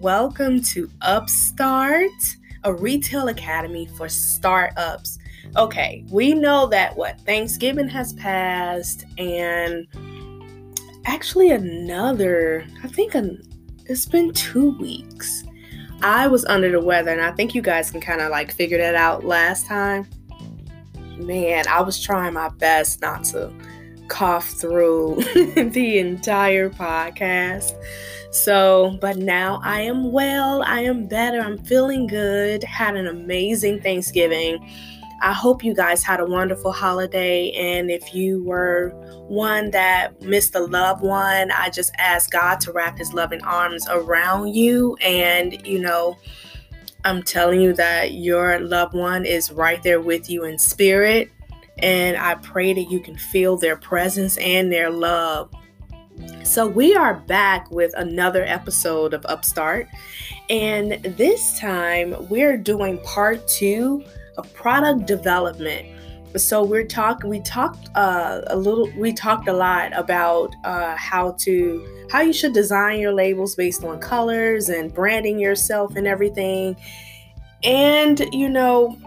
Welcome to Upstart, a retail academy for startups. Okay, we know that what Thanksgiving has passed, and actually another, I think it's been two weeks. I was under the weather, and I think you guys can kind of like figure that out last time. Man, I was trying my best not to cough through the entire podcast. So, but now I am well, I am better, I'm feeling good, had an amazing Thanksgiving. I hope you guys had a wonderful holiday. And if you were one that missed a loved one, I just ask God to wrap his loving arms around you. And, you know, I'm telling you that your loved one is right there with you in spirit. And I pray that you can feel their presence and their love. So, we are back with another episode of Upstart. And this time we're doing part two of product development. So we're talking. We talked uh, a little. We talked a lot about uh, how to how you should design your labels based on colors and branding yourself and everything. And you know,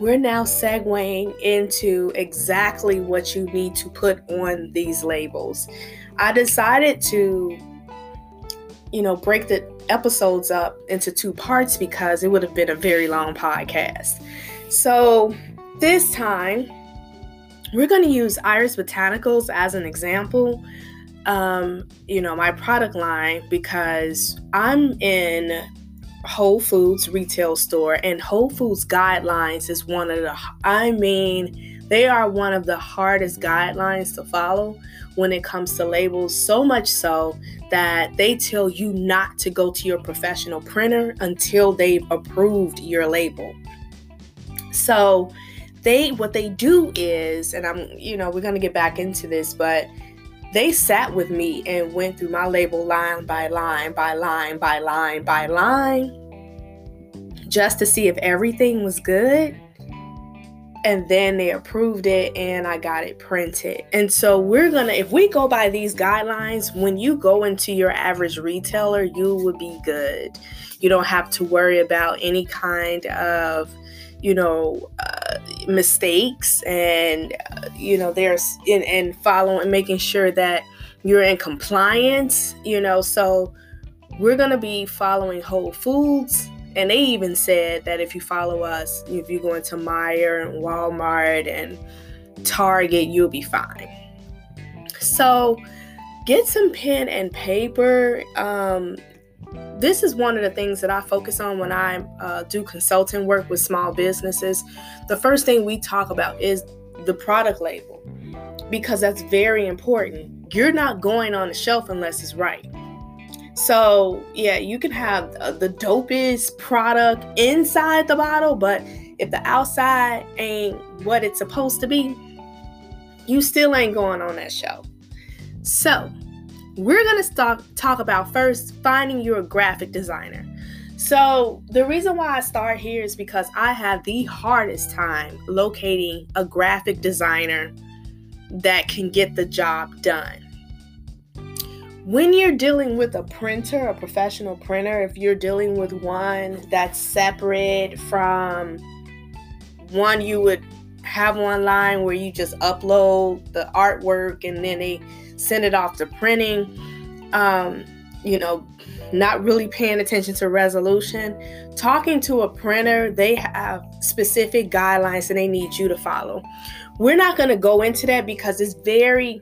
we're now segueing into exactly what you need to put on these labels. I decided to, you know, break the episodes up into two parts because it would have been a very long podcast. So this time, we're going to use Iris Botanicals as an example. Um, you know, my product line because I'm in Whole Foods retail store, and Whole Foods guidelines is one of the, I mean, they are one of the hardest guidelines to follow when it comes to labels, so much so that they tell you not to go to your professional printer until they've approved your label. So, they what they do is, and I'm, you know, we're gonna get back into this, but they sat with me and went through my label line by line by line by line by line just to see if everything was good. And then they approved it and I got it printed. And so we're gonna, if we go by these guidelines, when you go into your average retailer, you would be good. You don't have to worry about any kind of you know uh, mistakes and uh, you know there's in and following and making sure that you're in compliance you know so we're going to be following whole foods. And they even said that if you follow us if you go into Meijer and walmart and target you'll be fine. So get some pen and paper um, this is one of the things that I focus on when I uh, do consulting work with small businesses. The first thing we talk about is the product label because that's very important. You're not going on the shelf unless it's right. So, yeah, you can have the dopest product inside the bottle, but if the outside ain't what it's supposed to be, you still ain't going on that shelf. So, we're going to talk about first finding your graphic designer. So, the reason why I start here is because I have the hardest time locating a graphic designer that can get the job done. When you're dealing with a printer, a professional printer, if you're dealing with one that's separate from one you would have online where you just upload the artwork and then they send it off to printing. Um, you know, not really paying attention to resolution. Talking to a printer, they have specific guidelines that they need you to follow. We're not going to go into that because it's very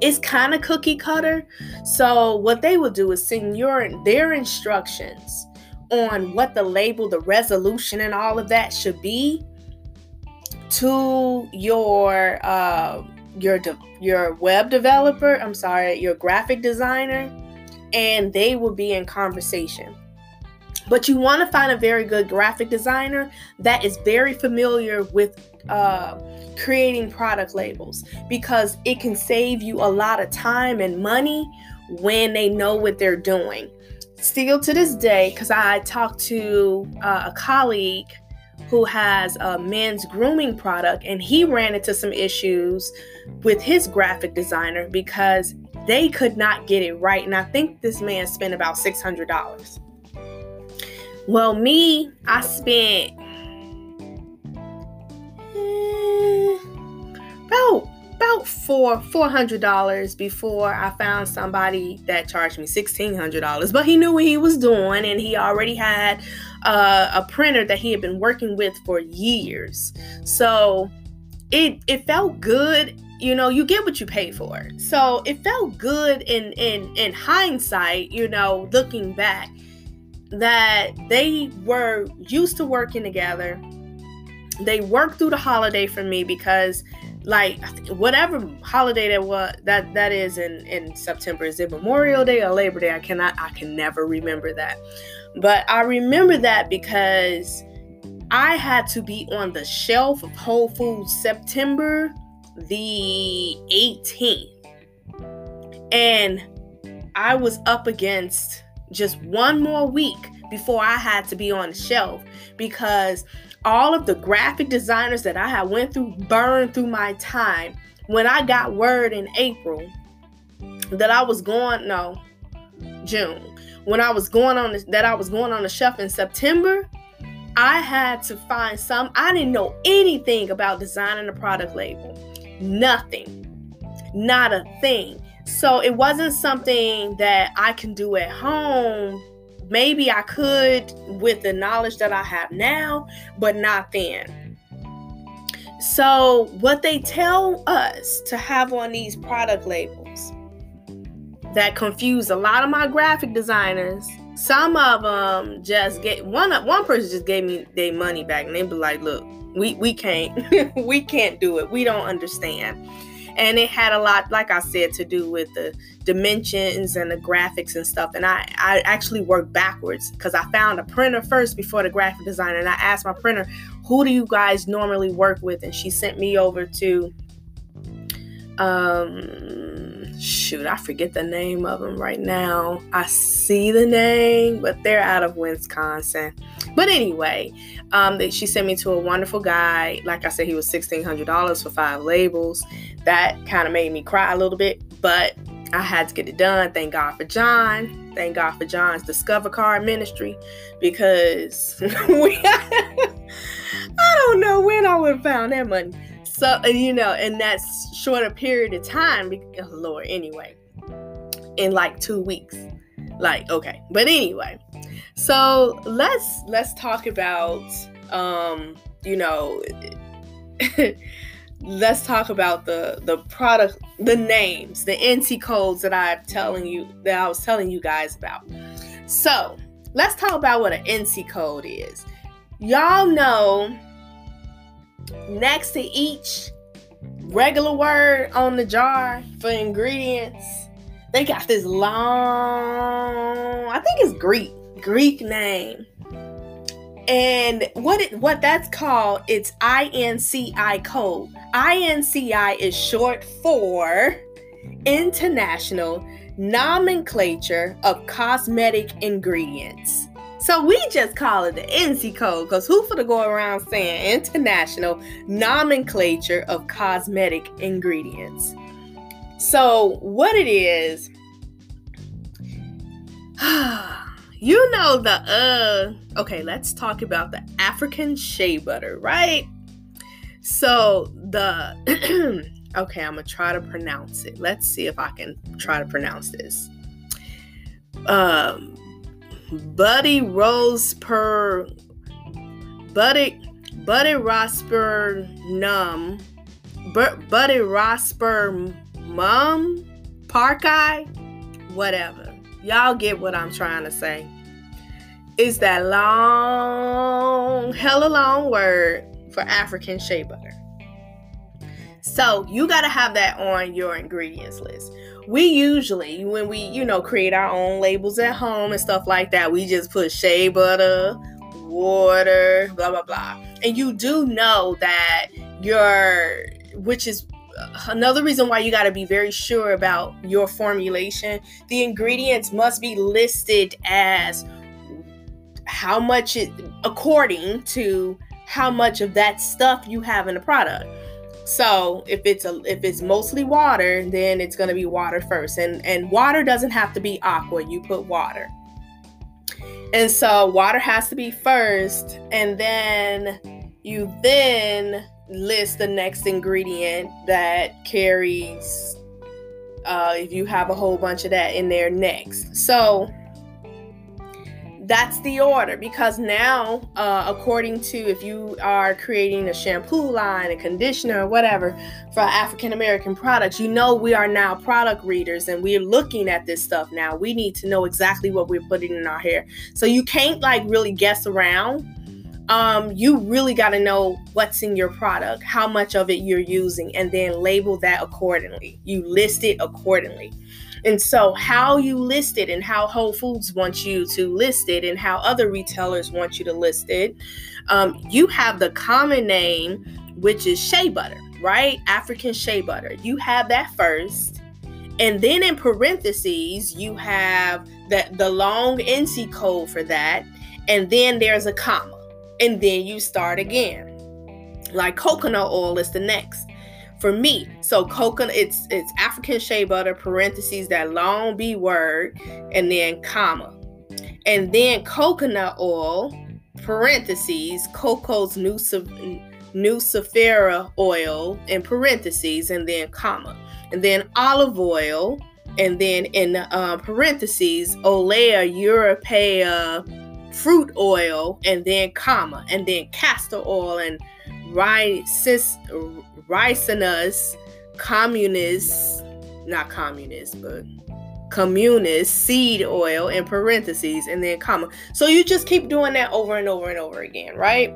it's kind of cookie cutter. So what they will do is send your their instructions on what the label, the resolution and all of that should be to your uh, your de- your web developer, I'm sorry, your graphic designer, and they will be in conversation. But you want to find a very good graphic designer that is very familiar with uh, creating product labels because it can save you a lot of time and money when they know what they're doing. Still to this day, because I talked to uh, a colleague who has a men's grooming product, and he ran into some issues with his graphic designer because they could not get it right. And I think this man spent about $600. Well, me, I spent eh, about four four hundred dollars before I found somebody that charged me sixteen hundred dollars. But he knew what he was doing, and he already had uh, a printer that he had been working with for years. So it it felt good. You know, you get what you pay for. So it felt good in in in hindsight. You know, looking back, that they were used to working together. They worked through the holiday for me because like whatever holiday that was that that is in in September is it Memorial Day or Labor Day? I cannot I can never remember that. But I remember that because I had to be on the shelf of Whole Foods September the 18th and I was up against just one more week before I had to be on the shelf because all of the graphic designers that I had went through burned through my time. When I got word in April that I was going no June when I was going on this, that I was going on the shelf in September, I had to find some. I didn't know anything about designing a product label. Nothing. Not a thing. So it wasn't something that I can do at home Maybe I could with the knowledge that I have now, but not then. So, what they tell us to have on these product labels that confuse a lot of my graphic designers. Some of them just get one. One person just gave me their money back, and they be like, "Look, we we can't, we can't do it. We don't understand." And it had a lot like i said to do with the dimensions and the graphics and stuff. And i i actually worked backwards because i found a printer first before the graphic designer and i asked my printer who do you guys normally work with? And she sent me over to um shoot i forget the name of them right now i see the name but they're out of wisconsin but anyway um she sent me to a wonderful guy like i said he was $1600 for five labels that kind of made me cry a little bit, but I had to get it done. Thank God for John. Thank God for John's Discover Card Ministry because we, I don't know when I would have found that money. So, you know, in that shorter period of time, oh Lord, anyway, in like two weeks. Like, okay. But anyway, so let's let's talk about um, you know let's talk about the the product the names the NC codes that i'm telling you that i was telling you guys about so let's talk about what an NC code is y'all know next to each regular word on the jar for ingredients they got this long i think it's greek greek name and what it what that's called it's INCI code. INCI is short for International Nomenclature of Cosmetic Ingredients. So we just call it the NC code because who for to go around saying International Nomenclature of Cosmetic Ingredients. So what it is You know the uh okay, let's talk about the African shea butter, right? So the okay, I'm gonna try to pronounce it. Let's see if I can try to pronounce this. Um Buddy Rose per Buddy Buddy Rosper Num Buddy Rosper Mum Parkai whatever Y'all get what I'm trying to say. It's that long, hella long word for African shea butter. So you got to have that on your ingredients list. We usually, when we, you know, create our own labels at home and stuff like that, we just put shea butter, water, blah, blah, blah. And you do know that your, which is another reason why you got to be very sure about your formulation the ingredients must be listed as how much it according to how much of that stuff you have in the product So if it's a if it's mostly water, then it's gonna be water first. And and water doesn't have to be aqua. You put water. And so water has to be first, and then you then list the next ingredient that carries uh, if you have a whole bunch of that in there next. So that's the order because now, uh, according to if you are creating a shampoo line, a conditioner, whatever for African American products, you know we are now product readers and we're looking at this stuff now. We need to know exactly what we're putting in our hair. So you can't like really guess around um, you really got to know what's in your product, how much of it you're using, and then label that accordingly. You list it accordingly. And so, how you list it and how Whole Foods wants you to list it and how other retailers want you to list it, um, you have the common name, which is shea butter, right? African shea butter. You have that first. And then in parentheses, you have the, the long NC code for that. And then there's a comma and then you start again. Like coconut oil is the next for me. So coconut, it's it's African shea butter parentheses that long B word and then comma, and then coconut oil parentheses Cocos nucifera oil in parentheses and then comma, and then olive oil and then in uh, parentheses Olea europaea fruit oil and then comma. And then castor oil and ricinus communis not communist but communist seed oil in parentheses and then comma so you just keep doing that over and over and over again right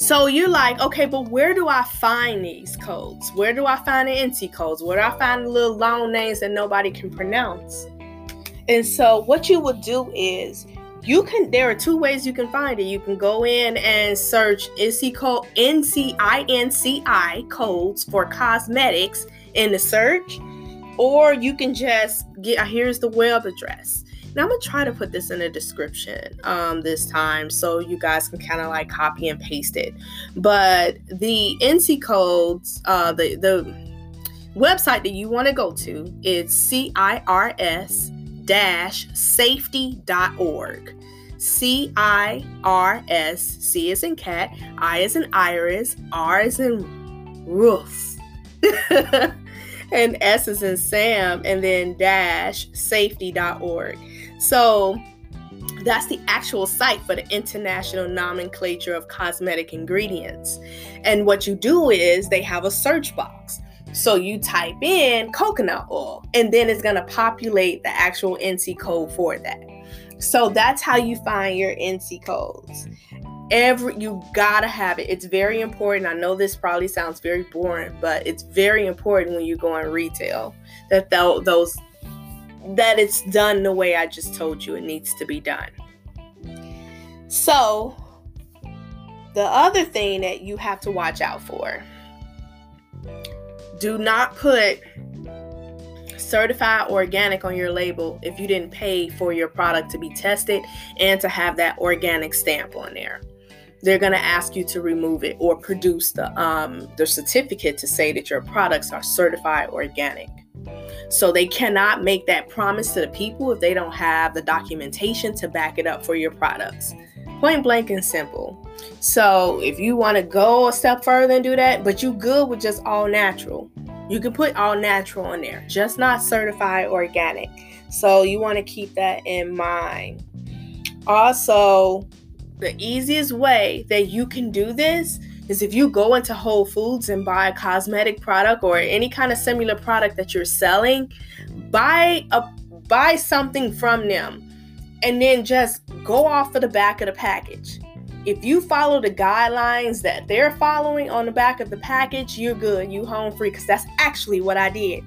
so you're like, okay, but where do I find these codes? Where do I find the NC codes? Where do I find the little long names that nobody can pronounce? And so what you would do is you can there are two ways you can find it. You can go in and search NC NCINCI codes for cosmetics in the search or you can just get uh, here's the web address. Now I'm gonna try to put this in the description um, this time so you guys can kind of like copy and paste it. But the NC codes uh, the the website that you want to go to is CIRS safety.org. C I R S, C is in cat, I is in iris, R is in roof, and S is in Sam, and then dash safety.org. So that's the actual site for the International Nomenclature of Cosmetic Ingredients. And what you do is they have a search box. So you type in coconut oil and then it's going to populate the actual NC code for that. So that's how you find your NC codes. Every you got to have it. It's very important. I know this probably sounds very boring, but it's very important when you go on retail that those that it's done the way I just told you it needs to be done. So, the other thing that you have to watch out for do not put certified organic on your label if you didn't pay for your product to be tested and to have that organic stamp on there. They're going to ask you to remove it or produce the um, the certificate to say that your products are certified organic. So they cannot make that promise to the people if they don't have the documentation to back it up for your products. Point blank and simple. So if you want to go a step further and do that, but you good with just all natural, you can put all natural in there, just not certified organic. So you want to keep that in mind. Also, the easiest way that you can do this is if you go into Whole Foods and buy a cosmetic product or any kind of similar product that you're selling, buy a buy something from them and then just go off of the back of the package. If you follow the guidelines that they're following on the back of the package, you're good. You home free because that's actually what I did.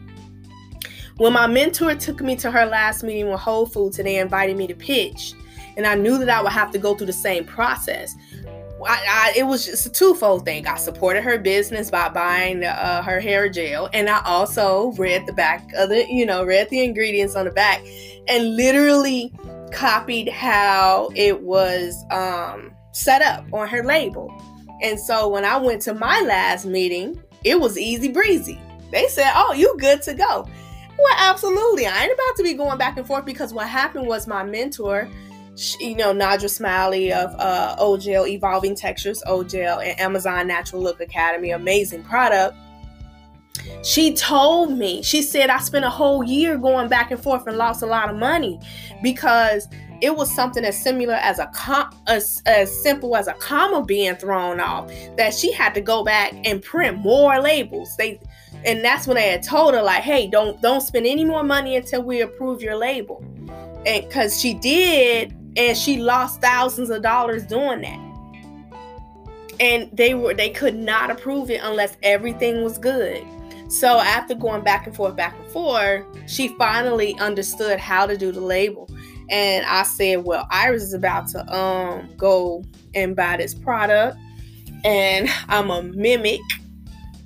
When my mentor took me to her last meeting with Whole Foods and they invited me to pitch, and I knew that I would have to go through the same process. I, I, it was just a twofold thing. I supported her business by buying uh, her hair gel, and I also read the back of the, you know, read the ingredients on the back, and literally copied how it was um, set up on her label. And so when I went to my last meeting, it was easy breezy. They said, "Oh, you good to go." Well, absolutely. I ain't about to be going back and forth because what happened was my mentor, she, you know, Nadra Smiley of uh, Evolving Textures, OGL, and Amazon Natural Look Academy, amazing product. She told me, she said, I spent a whole year going back and forth and lost a lot of money because it was something as similar as a com- as, as simple as a comma being thrown off that she had to go back and print more labels. They and that's when they had told her like, "Hey, don't don't spend any more money until we approve your label." And cuz she did and she lost thousands of dollars doing that. And they were they could not approve it unless everything was good. So after going back and forth, back and forth, she finally understood how to do the label. And I said, Well, Iris is about to um go and buy this product. And I'm a mimic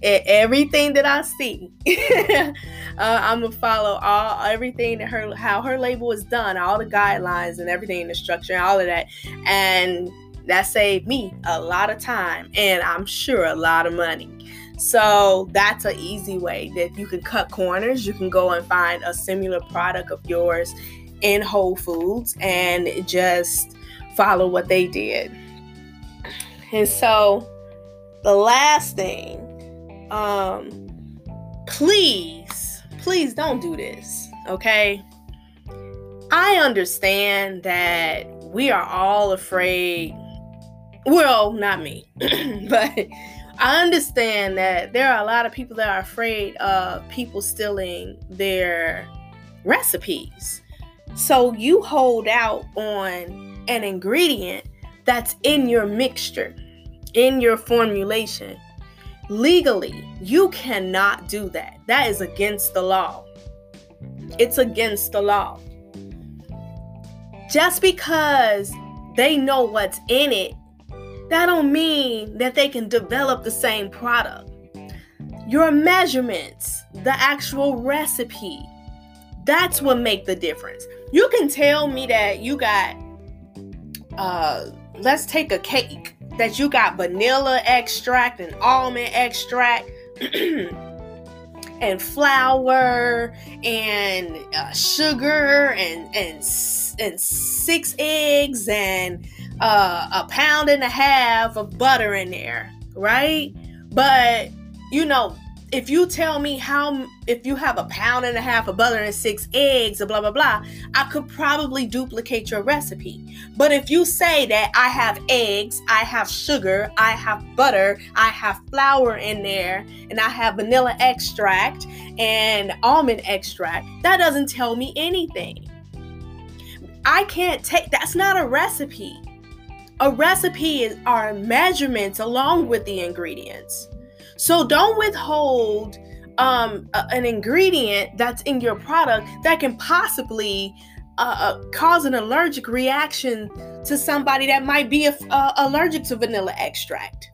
at everything that I see. uh, I'm gonna follow all everything that her how her label is done, all the guidelines and everything, in the structure, all of that, and that saved me a lot of time and I'm sure a lot of money. So that's an easy way that you can cut corners. You can go and find a similar product of yours in Whole Foods and just follow what they did. And so the last thing um please please don't do this okay i understand that we are all afraid well not me but i understand that there are a lot of people that are afraid of people stealing their recipes so you hold out on an ingredient that's in your mixture in your formulation Legally, you cannot do that. That is against the law. It's against the law. Just because they know what's in it, that don't mean that they can develop the same product. Your measurements, the actual recipe, that's what make the difference. You can tell me that you got uh let's take a cake that you got vanilla extract and almond extract and flour and uh, sugar and and and six eggs and uh, a pound and a half of butter in there, right? But you know, if you tell me how if you have a pound and a half of butter and six eggs blah blah blah i could probably duplicate your recipe. But if you say that i have eggs i have sugar i have butter i have flour in there and i have vanilla extract and almond extract that doesn't tell me anything. I can't take that's not a recipe a recipe is are measurements along with the ingredients so don't withhold um, a, an ingredient that's in your product that can possibly uh, uh, cause an allergic reaction to somebody that might be a, uh, allergic to vanilla extract.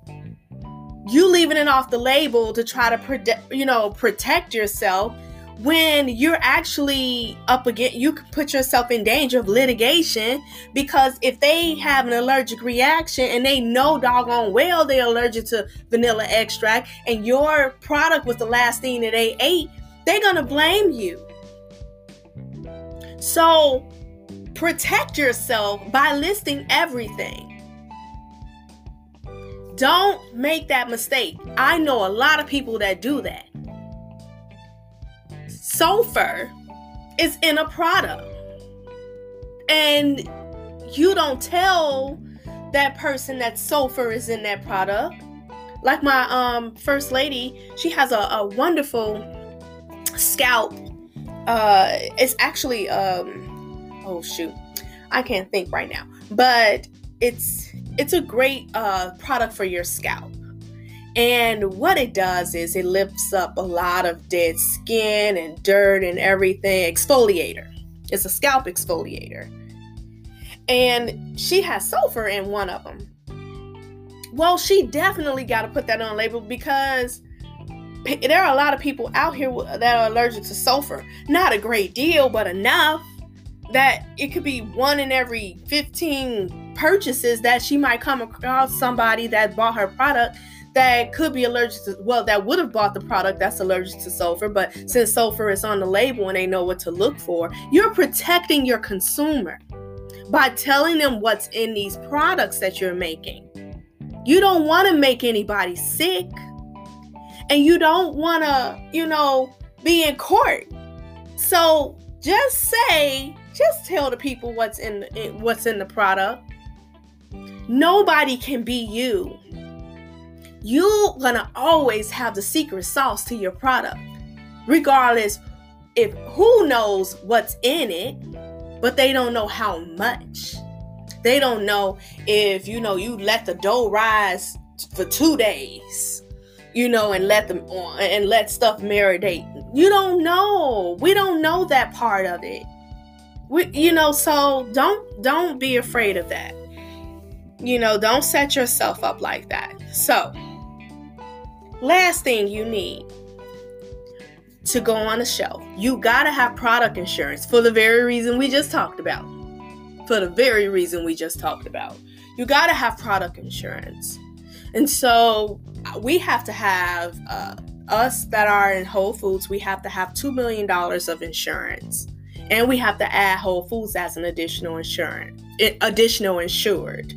You leaving it off the label to try to protect, you know, protect yourself when you're actually up against you could put yourself in danger of litigation because if they have an allergic reaction and they know doggone well they're allergic to vanilla extract and your product was the last thing that they ate they're gonna blame you. So protect yourself by listing everything. Don't make that mistake. I know a lot of people that do that sulfur is in a product. And you don't tell that person that sulfur is in that product. Like my um first lady, she has a, a wonderful scalp. Uh it's actually um oh shoot. I can't think right now. But it's it's a great uh product for your scalp. And what it does is it lifts up a lot of dead skin and dirt and everything. Exfoliator. It's a scalp exfoliator. And she has sulfur in one of them. Well, she definitely got to put that on label because there are a lot of people out here that are allergic to sulfur. Not a great deal, but enough that it could be one in every 15 purchases that she might come across somebody that bought her product that could be allergic to well that would have bought the product that's allergic to sulfur but since sulfur is on the label and they know what to look for you're protecting your consumer by telling them what's in these products that you're making. You don't want to make anybody sick and you don't want to you know be in court. So just say just tell the people what's in what's in the product. Nobody can be you you're gonna always have the secret sauce to your product regardless if who knows what's in it but they don't know how much. They don't know if you know you let the dough rise for two days you know and let them and let stuff marinate. You don't know. We don't know that part of it. We, you know so don't don't be afraid of that. You know don't set yourself up like that. So Last thing you need to go on a shelf, you got to have product insurance for the very reason we just talked about. For the very reason we just talked about. You got to have product insurance. And so we have to have, uh, us that are in Whole Foods, we have to have $2 million of insurance. And we have to add Whole Foods as an additional insurance, additional insured.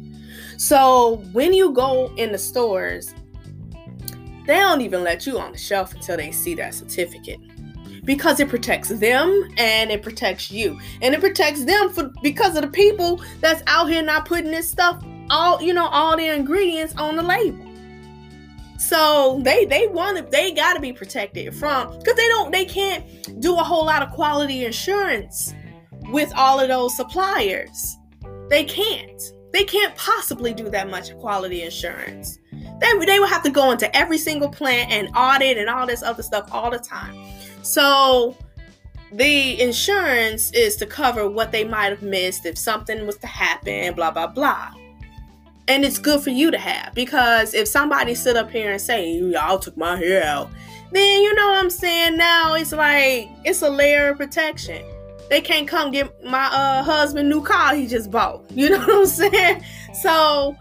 So when you go in the stores, they don't even let you on the shelf until they see that certificate. Because it protects them and it protects you. And it protects them for because of the people that's out here not putting this stuff all you know all the ingredients on the label. So they they want to they got to be protected from because they don't they can't do a whole lot of quality insurance with all of those suppliers. They can't. They can't possibly do that much quality insurance they, they would have to go into every single plant and audit and all this other stuff all the time. So the insurance is to cover what they might have missed if something was to happen, blah, blah, blah. And it's good for you to have because if somebody sit up here and say, y'all took my hair out, then you know what I'm saying? Now it's like, it's a layer of protection. They can't come get my uh, husband new car he just bought. You know what I'm saying? So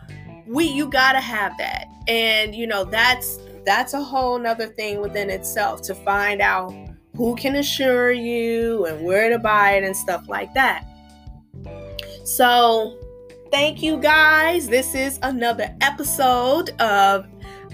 we you gotta have that and you know that's that's a whole nother thing within itself to find out who can assure you and where to buy it and stuff like that. So thank you guys. This is another episode of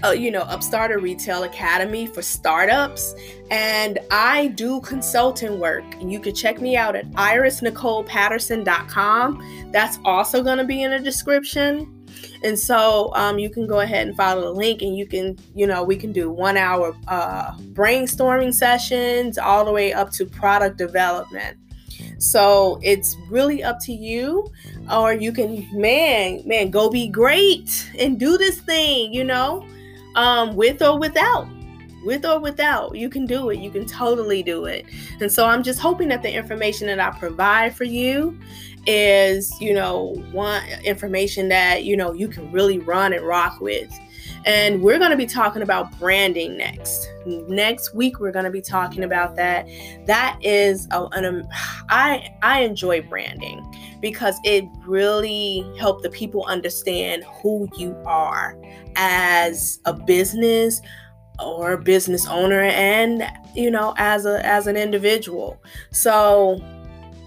uh, you know upstarter retail academy for startups. And i do consulting work. You can check me out at irisnicolepatterson.com that's also going to be in the description and so um, you can go ahead and follow the link and you can, you know, we can do one hour uh, brainstorming sessions all the way up to product development. So it's really up to you, or you can, man, man, go be great and do this thing, you know, um, with or without with or without, you can do it. You can totally do it. And so I'm just hoping that the information that I provide for you is, you know, one information that, you know, you can really run and rock with. And we're going to be talking about branding next. Next week we're going to be talking about that. That is a, an um, I I enjoy branding because it really helped the people understand who you are as a business, or a business owner and you know as a as an individual. So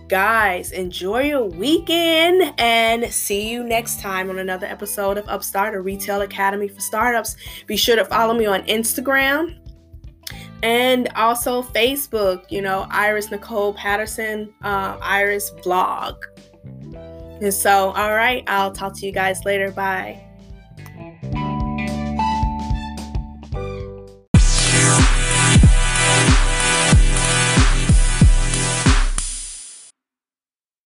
guys enjoy your weekend and see you next time on another episode of upstart a retail academy for startups. Be sure to follow me on instagram and also facebook you know iris nicole patterson uh, iris blog and so all right i'll talk to you guys later. Bye